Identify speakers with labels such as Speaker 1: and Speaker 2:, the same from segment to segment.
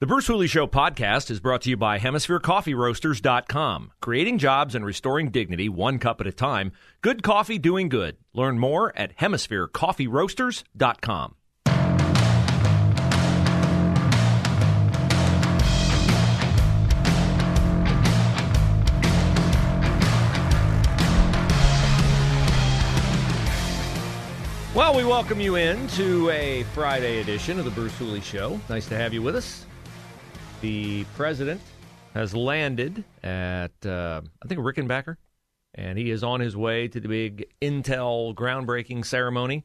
Speaker 1: The Bruce Hooley Show podcast is brought to you by HemisphereCoffeeRoasters.com. Creating jobs and restoring dignity one cup at a time. Good coffee doing good. Learn more at HemisphereCoffeeRoasters.com. Well, we welcome you in to a Friday edition of the Bruce Hooley Show. Nice to have you with us. The president has landed at, uh, I think, Rickenbacker, and he is on his way to the big Intel groundbreaking ceremony,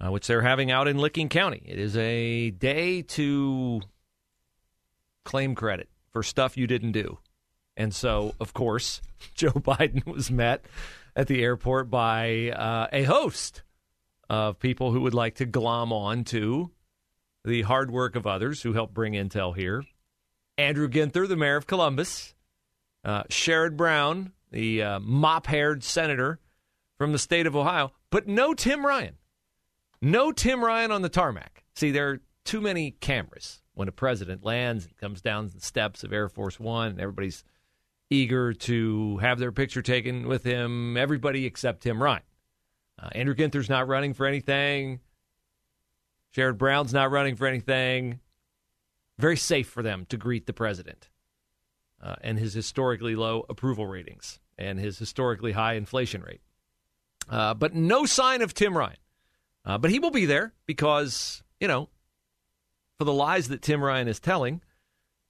Speaker 1: uh, which they're having out in Licking County. It is a day to claim credit for stuff you didn't do. And so, of course, Joe Biden was met at the airport by uh, a host of people who would like to glom on to the hard work of others who helped bring Intel here. Andrew Ginther, the mayor of Columbus, uh, Sherrod Brown, the uh, mop haired senator from the state of Ohio, but no Tim Ryan. No Tim Ryan on the tarmac. See, there are too many cameras when a president lands and comes down the steps of Air Force One, and everybody's eager to have their picture taken with him, everybody except Tim Ryan. Uh, Andrew Ginther's not running for anything. Sherrod Brown's not running for anything. Very safe for them to greet the president uh, and his historically low approval ratings and his historically high inflation rate. Uh, but no sign of Tim Ryan. Uh, but he will be there because, you know, for the lies that Tim Ryan is telling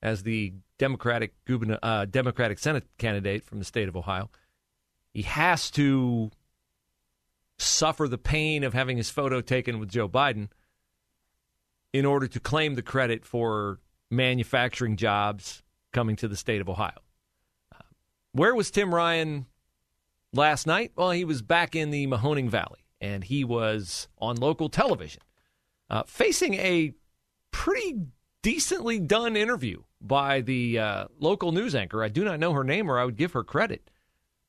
Speaker 1: as the Democratic uh, Democratic Senate candidate from the state of Ohio, he has to suffer the pain of having his photo taken with Joe Biden in order to claim the credit for manufacturing jobs coming to the state of Ohio. Uh, where was Tim Ryan last night? Well, he was back in the Mahoning Valley, and he was on local television uh, facing a pretty decently done interview by the uh, local news anchor. I do not know her name, or I would give her credit,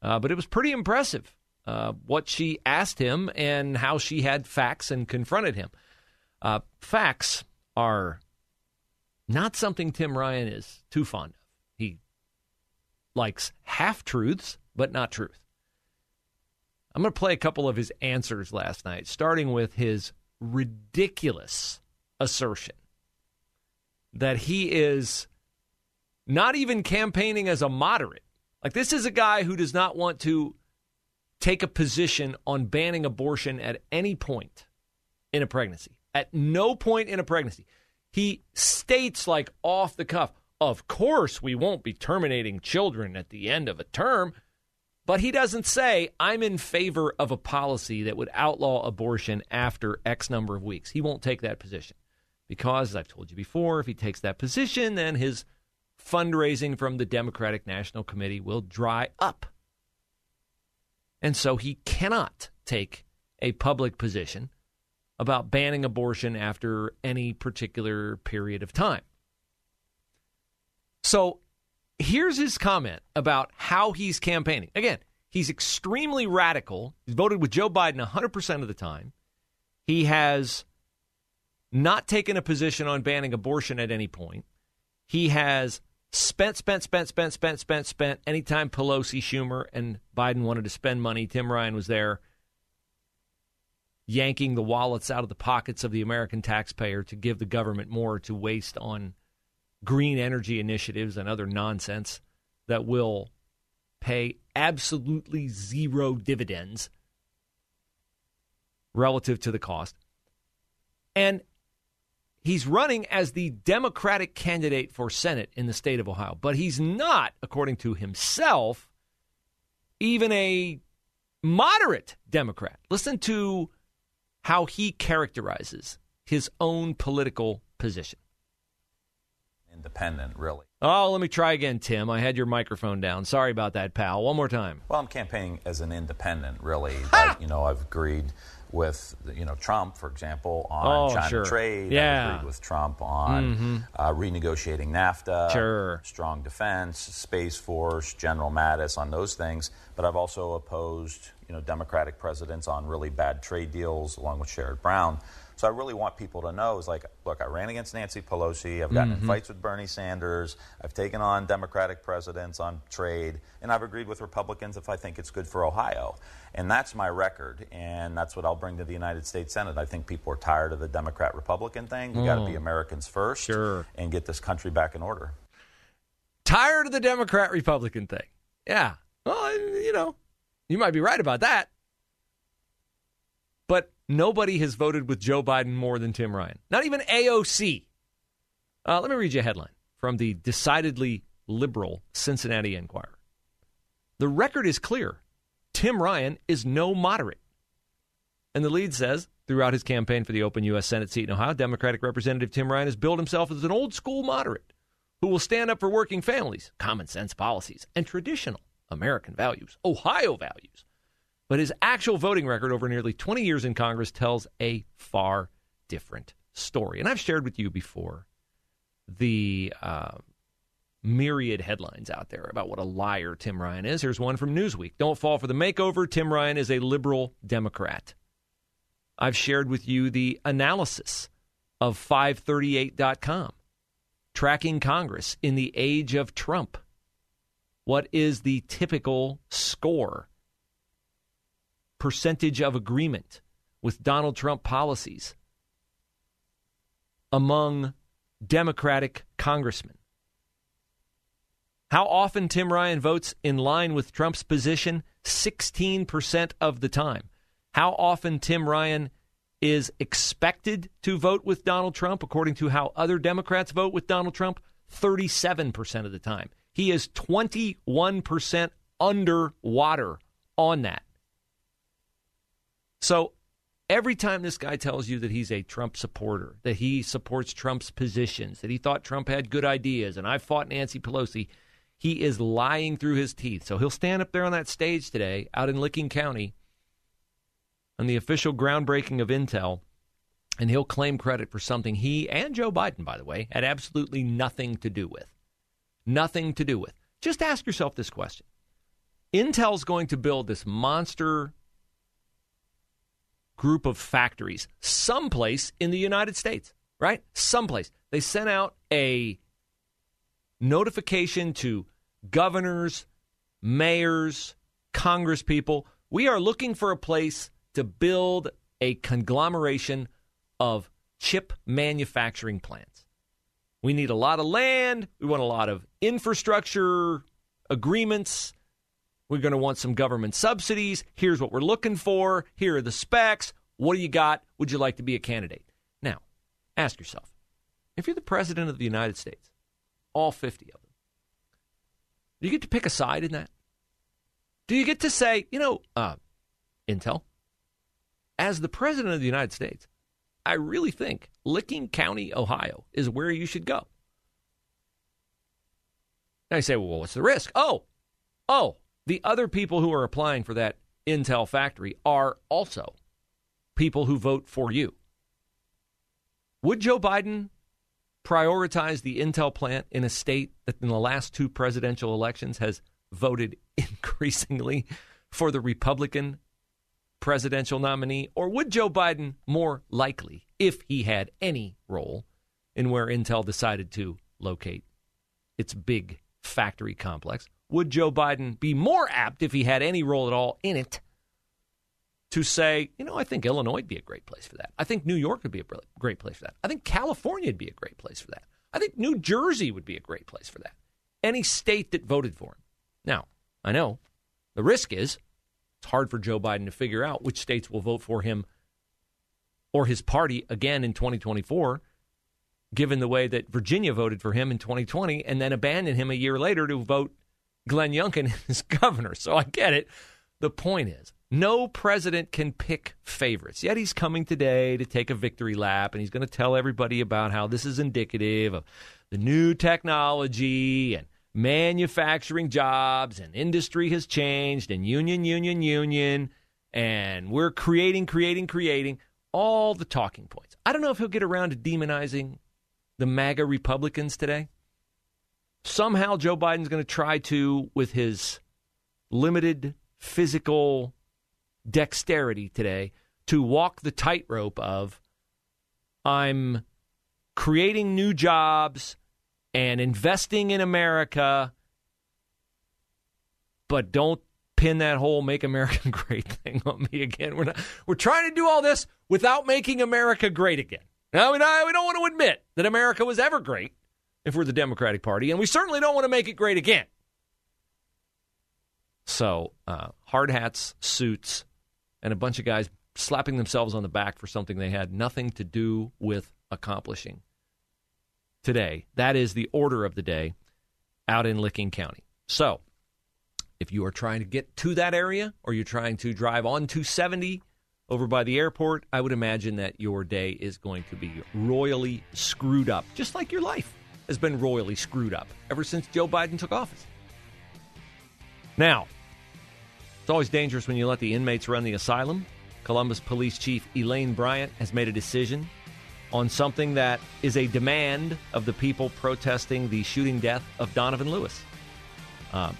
Speaker 1: uh, but it was pretty impressive uh, what she asked him and how she had facts and confronted him. Facts are not something Tim Ryan is too fond of. He likes half truths, but not truth. I'm going to play a couple of his answers last night, starting with his ridiculous assertion that he is not even campaigning as a moderate. Like, this is a guy who does not want to take a position on banning abortion at any point in a pregnancy. At no point in a pregnancy. He states, like off the cuff, of course we won't be terminating children at the end of a term. But he doesn't say, I'm in favor of a policy that would outlaw abortion after X number of weeks. He won't take that position. Because, as I've told you before, if he takes that position, then his fundraising from the Democratic National Committee will dry up. And so he cannot take a public position about banning abortion after any particular period of time. So here's his comment about how he's campaigning. Again, he's extremely radical. He's voted with Joe Biden 100% of the time. He has not taken a position on banning abortion at any point. He has spent, spent, spent, spent, spent, spent, spent. Anytime Pelosi, Schumer, and Biden wanted to spend money, Tim Ryan was there yanking the wallets out of the pockets of the American taxpayer to give the government more to waste on green energy initiatives and other nonsense that will pay absolutely zero dividends relative to the cost. And he's running as the Democratic candidate for Senate in the state of Ohio, but he's not, according to himself, even a moderate Democrat. Listen to how he characterizes his own political position.
Speaker 2: independent, really.
Speaker 1: Oh, let me try again, Tim. I had your microphone down. Sorry about that, pal. One more time.
Speaker 2: Well, I'm campaigning as an independent, really. I, you know, I've agreed with you know Trump, for example, on
Speaker 1: Oh,
Speaker 2: China
Speaker 1: sure.
Speaker 2: trade.
Speaker 1: Yeah.
Speaker 2: With Trump on
Speaker 1: Mm-hmm.
Speaker 2: uh, renegotiating NAFTA,
Speaker 1: Sure.
Speaker 2: strong defense, space force, General Mattis on those things. But I've also opposed you know Democratic presidents on really bad trade deals, along with Sherrod Brown. So I really want people to know is like, look, I ran against Nancy Pelosi. I've gotten
Speaker 1: Mm-hmm.
Speaker 2: in fights with Bernie Sanders. I've taken on Democratic presidents on trade, and I've agreed with Republicans if I think it's good for Ohio. And that's my record, and that's what I'll bring to the United States Senate. I think people are tired of the Democrat Republican thing. We got to be Americans first,
Speaker 1: Mm. Sure.
Speaker 2: and get this country back in order.
Speaker 1: Tired of the Democrat Republican thing. Yeah. Well, you know, you might be right about that. But nobody has voted with Joe Biden more than Tim Ryan. Not even AOC. Uh, let me read you a headline from the decidedly liberal Cincinnati Enquirer. The record is clear. Tim Ryan is no moderate. And the lead says throughout his campaign for the open U.S. Senate seat in Ohio, Democratic Representative Tim Ryan has billed himself as an old school moderate who will stand up for working families, common sense policies, and traditional American values, Ohio values. But his actual voting record over nearly 20 years in Congress tells a far different story. And I've shared with you before the uh, myriad headlines out there about what a liar Tim Ryan is. Here's one from Newsweek Don't fall for the makeover. Tim Ryan is a liberal Democrat. I've shared with you the analysis of 538.com, tracking Congress in the age of Trump. What is the typical score? Percentage of agreement with Donald Trump policies among Democratic congressmen. How often Tim Ryan votes in line with Trump's position? 16% of the time. How often Tim Ryan is expected to vote with Donald Trump, according to how other Democrats vote with Donald Trump? 37% of the time. He is 21% underwater on that. So every time this guy tells you that he's a Trump supporter, that he supports Trump's positions, that he thought Trump had good ideas, and I fought Nancy Pelosi, he is lying through his teeth. So he'll stand up there on that stage today out in Licking County on the official groundbreaking of Intel, and he'll claim credit for something he and Joe Biden, by the way, had absolutely nothing to do with. Nothing to do with. Just ask yourself this question Intel's going to build this monster group of factories someplace in the United States, right? Someplace. They sent out a notification to governors, mayors, congresspeople. We are looking for a place to build a conglomeration of chip manufacturing plants. We need a lot of land. We want a lot of infrastructure agreements. We're going to want some government subsidies. Here's what we're looking for. Here are the specs. What do you got? Would you like to be a candidate? Now, ask yourself if you're the president of the United States, all 50 of them, do you get to pick a side in that? Do you get to say, you know, uh, Intel, as the president of the United States, I really think Licking County, Ohio is where you should go. Now you say, well, what's the risk? Oh, oh, the other people who are applying for that Intel factory are also people who vote for you. Would Joe Biden prioritize the Intel plant in a state that in the last two presidential elections has voted increasingly for the Republican presidential nominee? Or would Joe Biden more likely, if he had any role in where Intel decided to locate its big factory complex, would Joe Biden be more apt, if he had any role at all in it, to say, you know, I think Illinois would be a great place for that. I think New York would be a great place for that. I think California would be a great place for that. I think New Jersey would be a great place for that. Any state that voted for him. Now, I know the risk is it's hard for Joe Biden to figure out which states will vote for him or his party again in 2024, given the way that Virginia voted for him in 2020 and then abandoned him a year later to vote Glenn Youngkin is governor. So I get it. The point is, No president can pick favorites. Yet he's coming today to take a victory lap, and he's going to tell everybody about how this is indicative of the new technology and manufacturing jobs, and industry has changed, and union, union, union, and we're creating, creating, creating all the talking points. I don't know if he'll get around to demonizing the MAGA Republicans today. Somehow Joe Biden's going to try to, with his limited physical dexterity today, to walk the tightrope of I'm creating new jobs and investing in America, but don't pin that whole "Make America Great" thing on me again. We're not. We're trying to do all this without making America great again. Now we we don't want to admit that America was ever great if we're the Democratic Party, and we certainly don't want to make it great again. So, uh, hard hats, suits, and a bunch of guys slapping themselves on the back for something they had nothing to do with accomplishing today. That is the order of the day out in Licking County. So, if you are trying to get to that area or you're trying to drive on 270 over by the airport, I would imagine that your day is going to be royally screwed up, just like your life has been royally screwed up ever since Joe Biden took office. Now, it's always dangerous when you let the inmates run the asylum. Columbus Police Chief Elaine Bryant has made a decision on something that is a demand of the people protesting the shooting death of Donovan Lewis. Uh,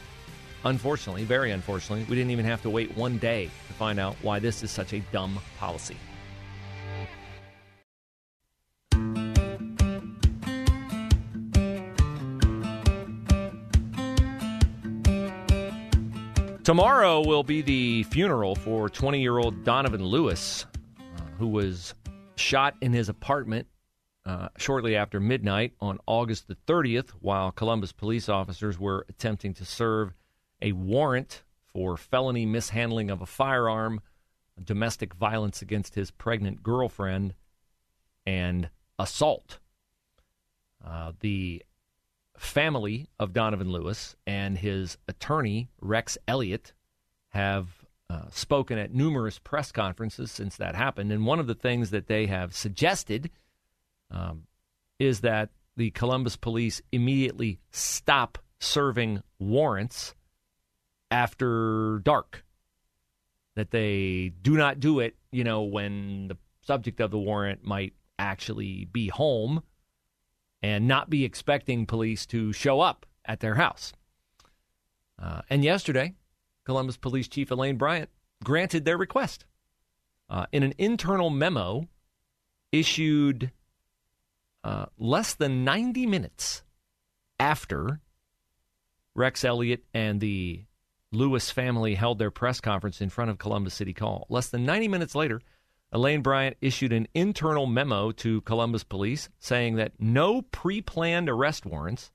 Speaker 1: unfortunately, very unfortunately, we didn't even have to wait one day to find out why this is such a dumb policy. Tomorrow will be the funeral for 20 year old Donovan Lewis, uh, who was shot in his apartment uh, shortly after midnight on August the 30th while Columbus police officers were attempting to serve a warrant for felony mishandling of a firearm, domestic violence against his pregnant girlfriend, and assault. Uh, the family of Donovan Lewis and his attorney, Rex Elliott, have uh, spoken at numerous press conferences since that happened. And one of the things that they have suggested um, is that the Columbus police immediately stop serving warrants after dark. That they do not do it, you know, when the subject of the warrant might actually be home and not be expecting police to show up at their house. Uh, and yesterday, Columbus Police Chief Elaine Bryant granted their request. Uh, in an internal memo issued uh, less than 90 minutes after Rex Elliott and the Lewis family held their press conference in front of Columbus City Hall. Less than 90 minutes later, Elaine Bryant issued an internal memo to Columbus police saying that no pre planned arrest warrants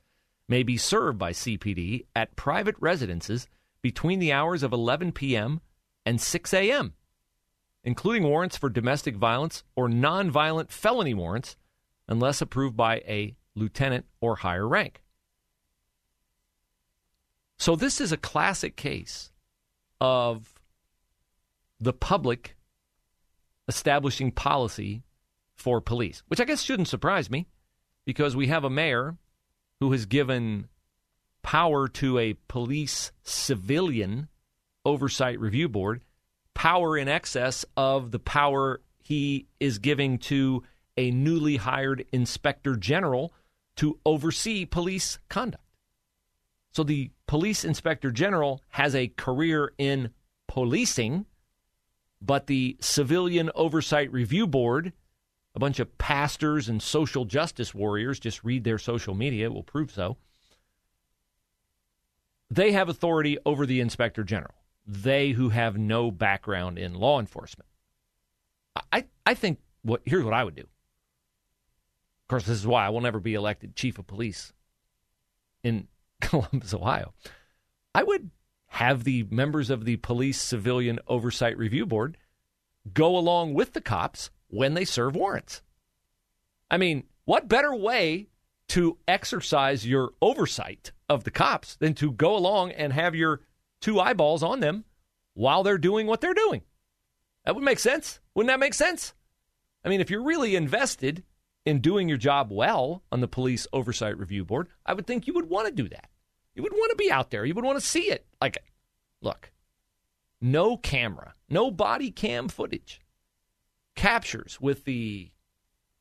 Speaker 1: may be served by CPD at private residences between the hours of 11 p.m. and 6 a.m., including warrants for domestic violence or nonviolent felony warrants, unless approved by a lieutenant or higher rank. So, this is a classic case of the public establishing policy for police, which I guess shouldn't surprise me because we have a mayor who has given power to a police civilian oversight review board, power in excess of the power he is giving to a newly hired inspector general to oversee police conduct. So the police inspector general has a career in policing but the Civilian Oversight Review Board, a bunch of pastors and social justice warriors, just read their social media, it will prove so. They have authority over the inspector general. They who have no background in law enforcement. I, I think what here's what I would do. Of course, this is why I will never be elected chief of police in Columbus, Ohio. I would have the members of the Police Civilian Oversight Review Board go along with the cops when they serve warrants. I mean, what better way to exercise your oversight of the cops than to go along and have your two eyeballs on them while they're doing what they're doing. That would make sense. Wouldn't that make sense? I mean, if you're really invested in doing your job well on the Police Oversight Review Board, I would think you would want to do that. You would want to be out there. You would want to see it. Like, look, no camera, no body cam footage captures with the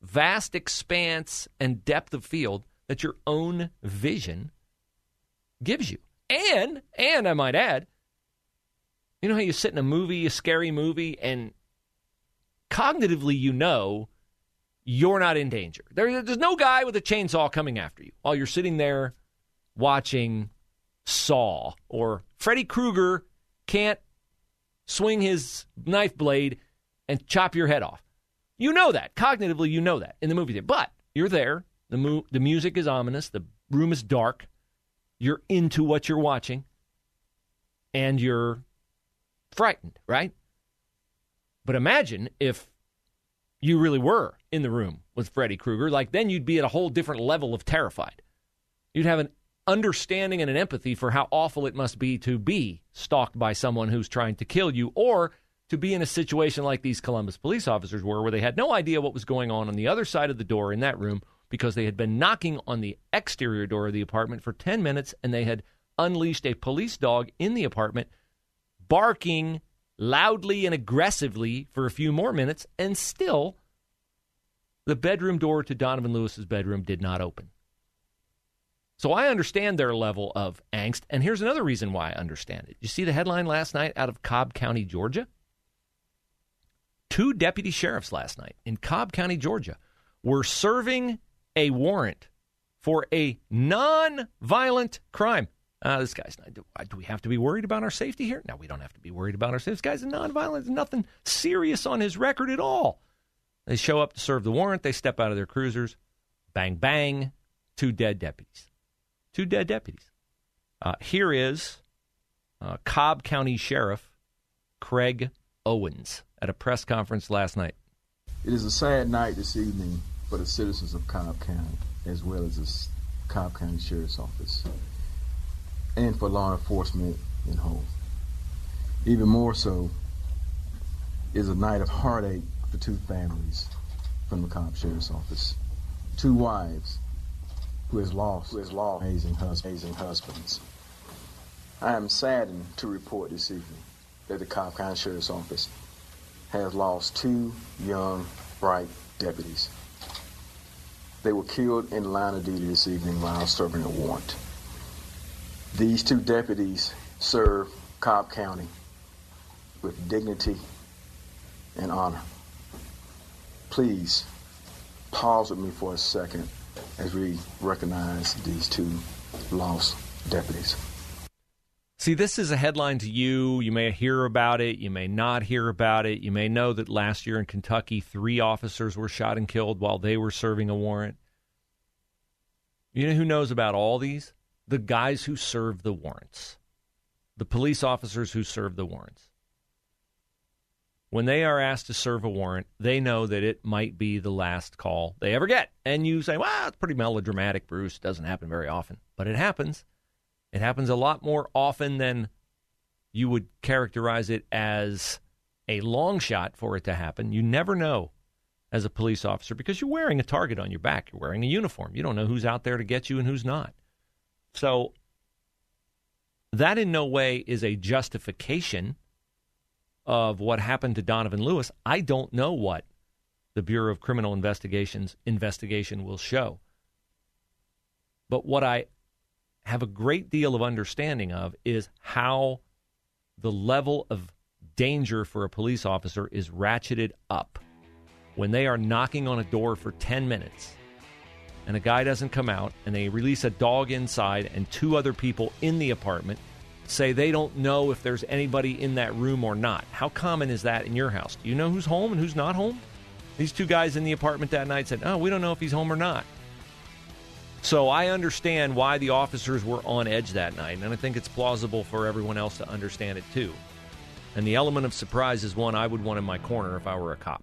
Speaker 1: vast expanse and depth of field that your own vision gives you. And, and I might add, you know how you sit in a movie, a scary movie, and cognitively you know you're not in danger. There, there's no guy with a chainsaw coming after you while you're sitting there watching Saw or Freddy Krueger can't swing his knife blade and chop your head off. You know that. Cognitively, you know that in the movie. theater. But you're there. The, mu- the music is ominous. The room is dark. You're into what you're watching. And you're frightened, right? But imagine if you really were in the room with Freddy Krueger. Like, then you'd be at a whole different level of terrified. You'd have an understanding and an empathy for how awful it must be to be stalked by someone who's trying to kill you or to be in a situation like these Columbus police officers were, where they had no idea what was going on on the other side of the door in that room because they had been knocking on the exterior door of the apartment for 10 minutes and they had unleashed a police dog in the apartment, barking loudly and aggressively for a few more minutes, and still the bedroom door to Donovan Lewis's bedroom did not open. So I understand their level of angst. And here's another reason why I understand it. You see the headline last night out of Cobb County, Georgia? Two deputy sheriffs last night in Cobb County, Georgia, were serving a warrant for a non-violent crime. Uh, this guy's not. Do, do we have to be worried about our safety here? No, we don't have to be worried about our safety. This guy's a non-violent. There's nothing serious on his record at all. They show up to serve the warrant. They step out of their cruisers. Bang, bang. Two dead deputies. Two dead deputies. Uh, here is uh, Cobb County Sheriff Craig Owens at a press conference last night.
Speaker 3: It is a sad night this evening for the citizens of Cobb County, as well as the Cobb County Sheriff's Office, and for law enforcement in whole. Even more so is a night of heartache for two families from the Cobb Sheriff's Office. Two wives who has lost, who has lost amazing, hus- amazing husbands. I am saddened to report this evening that the Cobb County Sheriff's Office has lost two young, bright deputies. They were killed in line of duty this evening while serving a warrant. These two deputies serve Cobb County with dignity and honor. Please pause with me for a second as we recognize these two lost deputies.
Speaker 1: See, this is a headline to you. You may hear about it. You may not hear about it. You may know that last year in Kentucky, three officers were shot and killed while they were serving a warrant. You know who knows about all these? The guys who serve the warrants, the police officers who serve the warrants. When they are asked to serve a warrant, they know that it might be the last call they ever get. And you say, well, it's pretty melodramatic, Bruce. It doesn't happen very often, but it happens. It happens a lot more often than you would characterize it as a long shot for it to happen. You never know as a police officer because you're wearing a target on your back. You're wearing a uniform. You don't know who's out there to get you and who's not. So that in no way is a justification of what happened to Donovan Lewis. I don't know what the Bureau of Criminal Investigations investigation will show. But what I have a great deal of understanding of is how the level of danger for a police officer is ratcheted up when they are knocking on a door for 10 minutes and a guy doesn't come out and they release a dog inside and two other people in the apartment say they don't know if there's anybody in that room or not. How common is that in your house? Do you know who's home and who's not home? These two guys in the apartment that night said, "Oh, we don't know if he's home or not." So I understand why the officers were on edge that night, and I think it's plausible for everyone else to understand it too. And the element of surprise is one I would want in my corner if I were a cop.